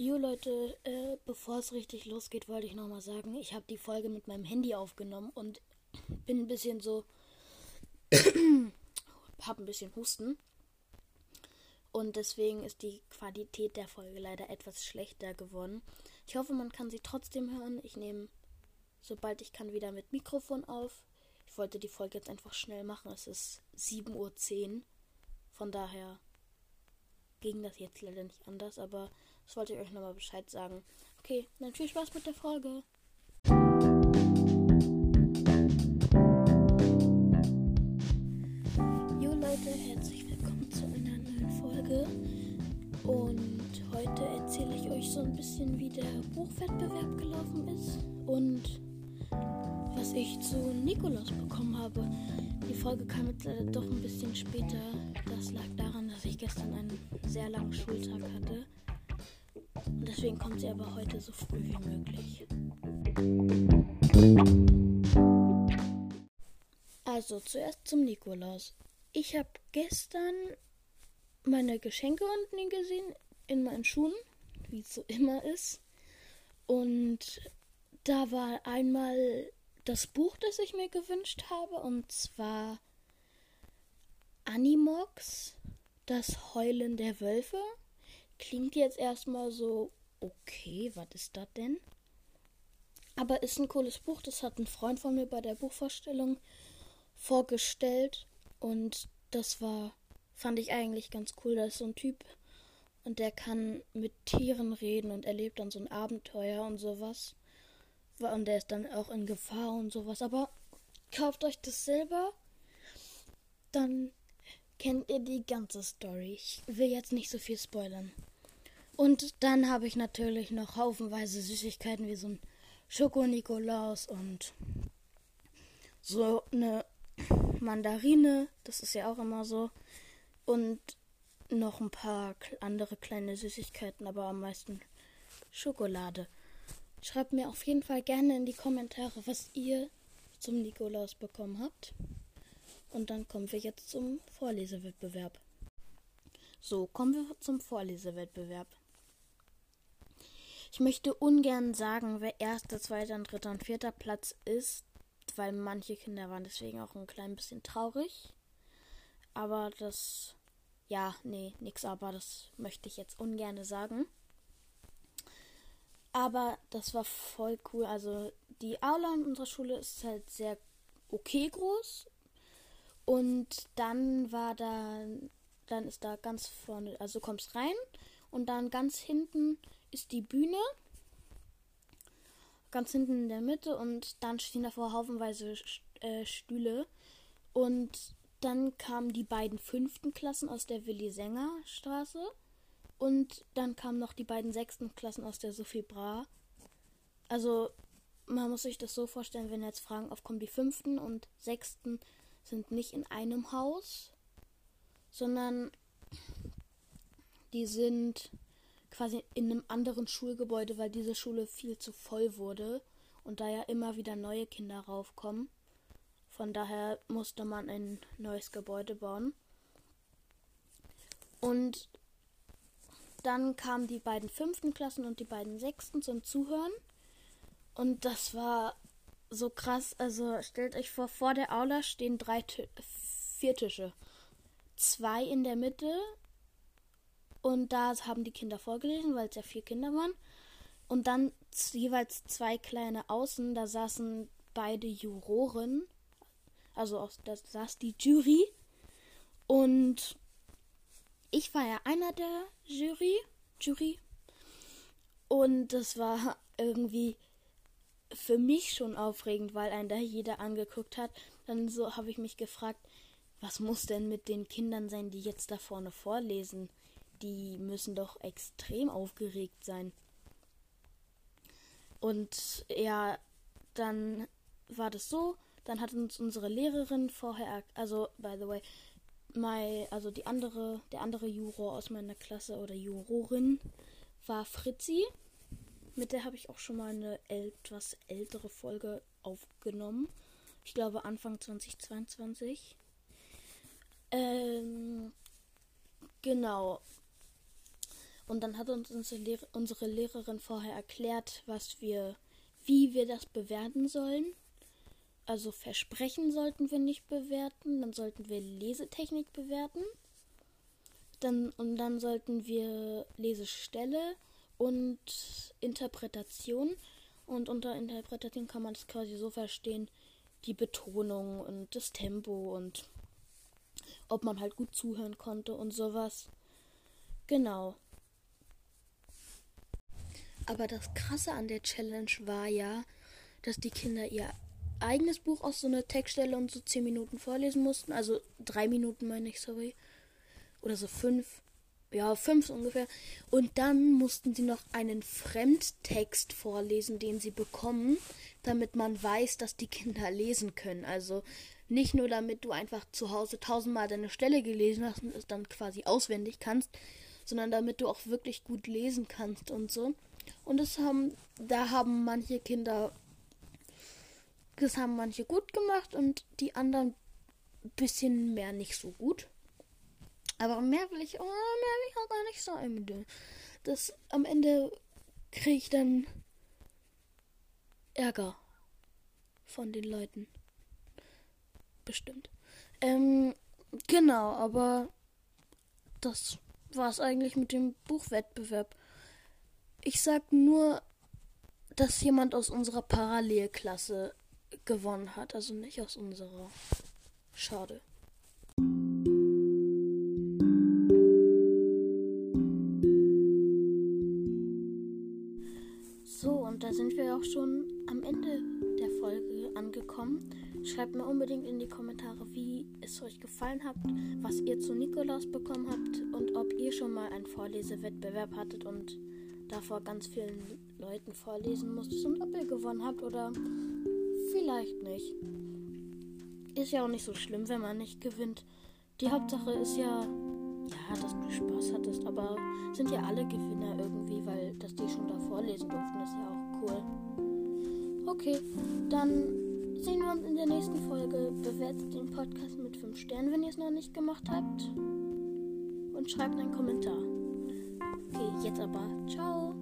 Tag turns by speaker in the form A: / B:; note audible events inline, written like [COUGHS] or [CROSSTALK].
A: Jo Leute, äh, bevor es richtig losgeht, wollte ich nochmal sagen, ich habe die Folge mit meinem Handy aufgenommen und bin ein bisschen so, [COUGHS] habe ein bisschen Husten. Und deswegen ist die Qualität der Folge leider etwas schlechter geworden. Ich hoffe, man kann sie trotzdem hören. Ich nehme, sobald ich kann, wieder mit Mikrofon auf. Ich wollte die Folge jetzt einfach schnell machen. Es ist 7.10 Uhr. Von daher ging das jetzt leider nicht anders, aber das wollte ich euch nochmal Bescheid sagen. Okay, dann viel Spaß mit der Folge. Jo Leute, herzlich willkommen zu einer neuen Folge. Und heute erzähle ich euch so ein bisschen, wie der Buchwettbewerb gelaufen ist und was ich zu Nikolaus bekommen habe. Die Folge kam jetzt leider doch ein bisschen später. Das lag daran, gestern einen sehr langen Schultag hatte. Deswegen kommt sie aber heute so früh wie möglich. Also zuerst zum Nikolaus. Ich habe gestern meine Geschenke unten gesehen in meinen Schuhen, wie es so immer ist. Und da war einmal das Buch, das ich mir gewünscht habe, und zwar Animox, das Heulen der Wölfe. Klingt jetzt erstmal so, okay, was ist das denn? Aber ist ein cooles Buch, das hat ein Freund von mir bei der Buchvorstellung vorgestellt und das war, fand ich eigentlich ganz cool. Da ist so ein Typ und der kann mit Tieren reden und erlebt dann so ein Abenteuer und sowas. Und der ist dann auch in Gefahr und sowas. Aber kauft euch das selber, dann kennt ihr die ganze Story. Ich will jetzt nicht so viel spoilern. Und dann habe ich natürlich noch haufenweise Süßigkeiten wie so ein Schoko-Nikolaus und so eine Mandarine. Das ist ja auch immer so. Und noch ein paar andere kleine Süßigkeiten, aber am meisten Schokolade. Schreibt mir auf jeden Fall gerne in die Kommentare, was ihr zum Nikolaus bekommen habt. Und dann kommen wir jetzt zum Vorlesewettbewerb. So, kommen wir zum Vorlesewettbewerb. Ich möchte ungern sagen, wer erster, zweiter, dritter und vierter Platz ist, weil manche Kinder waren deswegen auch ein klein bisschen traurig. Aber das, ja, nee, nix, aber das möchte ich jetzt ungern sagen. Aber das war voll cool. Also die Aula in unserer Schule ist halt sehr okay groß. Und dann war da, dann ist da ganz vorne, also kommst rein und dann ganz hinten ist die Bühne. Ganz hinten in der Mitte und dann stehen davor haufenweise äh, Stühle. Und dann kamen die beiden fünften Klassen aus der Willi Sänger Straße. Und dann kamen noch die beiden sechsten Klassen aus der Sophie Bra. Also, man muss sich das so vorstellen, wenn jetzt Fragen aufkommen, die fünften und sechsten sind nicht in einem Haus, sondern die sind quasi in einem anderen Schulgebäude, weil diese Schule viel zu voll wurde und da ja immer wieder neue Kinder raufkommen. Von daher musste man ein neues Gebäude bauen. Und dann kamen die beiden fünften Klassen und die beiden sechsten zum Zuhören. Und das war so krass. Also stellt euch vor, vor der Aula stehen drei, vier Tische. Zwei in der Mitte und da haben die Kinder vorgelesen, weil es ja vier Kinder waren. Und dann jeweils zwei kleine Außen, da saßen beide Juroren. Also da saß die Jury. Und ich war ja einer der Jury. Jury. Und das war irgendwie für mich schon aufregend, weil einen da jeder angeguckt hat. Dann so habe ich mich gefragt, was muss denn mit den Kindern sein, die jetzt da vorne vorlesen? die müssen doch extrem aufgeregt sein. Und ja, dann war das so, dann hat uns unsere Lehrerin vorher, also by the way, my, also die andere, der andere Juror aus meiner Klasse oder Jurorin war Fritzi. Mit der habe ich auch schon mal eine etwas ältere Folge aufgenommen. Ich glaube Anfang 2022. Ähm, genau. Und dann hat uns unsere, Lehr unsere Lehrerin vorher erklärt, was wir, wie wir das bewerten sollen. Also Versprechen sollten wir nicht bewerten, dann sollten wir Lesetechnik bewerten. Dann, und dann sollten wir Lesestelle und Interpretation. Und unter Interpretation kann man es quasi so verstehen, die Betonung und das Tempo und ob man halt gut zuhören konnte und sowas. Genau. Aber das Krasse an der Challenge war ja, dass die Kinder ihr eigenes Buch aus so einer Textstelle und so 10 Minuten vorlesen mussten. Also drei Minuten meine ich, sorry. Oder so fünf. Ja, fünf ungefähr. Und dann mussten sie noch einen Fremdtext vorlesen, den sie bekommen, damit man weiß, dass die Kinder lesen können. Also nicht nur damit du einfach zu Hause tausendmal deine Stelle gelesen hast und es dann quasi auswendig kannst, sondern damit du auch wirklich gut lesen kannst und so. Und das haben, da haben manche Kinder, das haben manche gut gemacht und die anderen ein bisschen mehr nicht so gut. Aber mehr will ich, oh, mehr will ich auch gar nicht sagen. Das am Ende kriege ich dann Ärger von den Leuten. Bestimmt. Ähm, genau, aber das war es eigentlich mit dem Buchwettbewerb. Ich sag nur, dass jemand aus unserer Parallelklasse gewonnen hat, also nicht aus unserer. Schade. Schreibt mir unbedingt in die Kommentare, wie es euch gefallen hat, was ihr zu Nikolaus bekommen habt und ob ihr schon mal einen Vorlesewettbewerb hattet und davor ganz vielen Leuten vorlesen musstet und ob ihr gewonnen habt oder vielleicht nicht. Ist ja auch nicht so schlimm, wenn man nicht gewinnt. Die Hauptsache ist ja, ja, dass du Spaß hattest, aber sind ja alle Gewinner irgendwie, weil dass die schon da vorlesen durften, ist ja auch cool. Okay, dann der nächsten Folge. Bewertet den Podcast mit 5 Sternen, wenn ihr es noch nicht gemacht habt. Und schreibt einen Kommentar. Okay, jetzt aber. Ciao.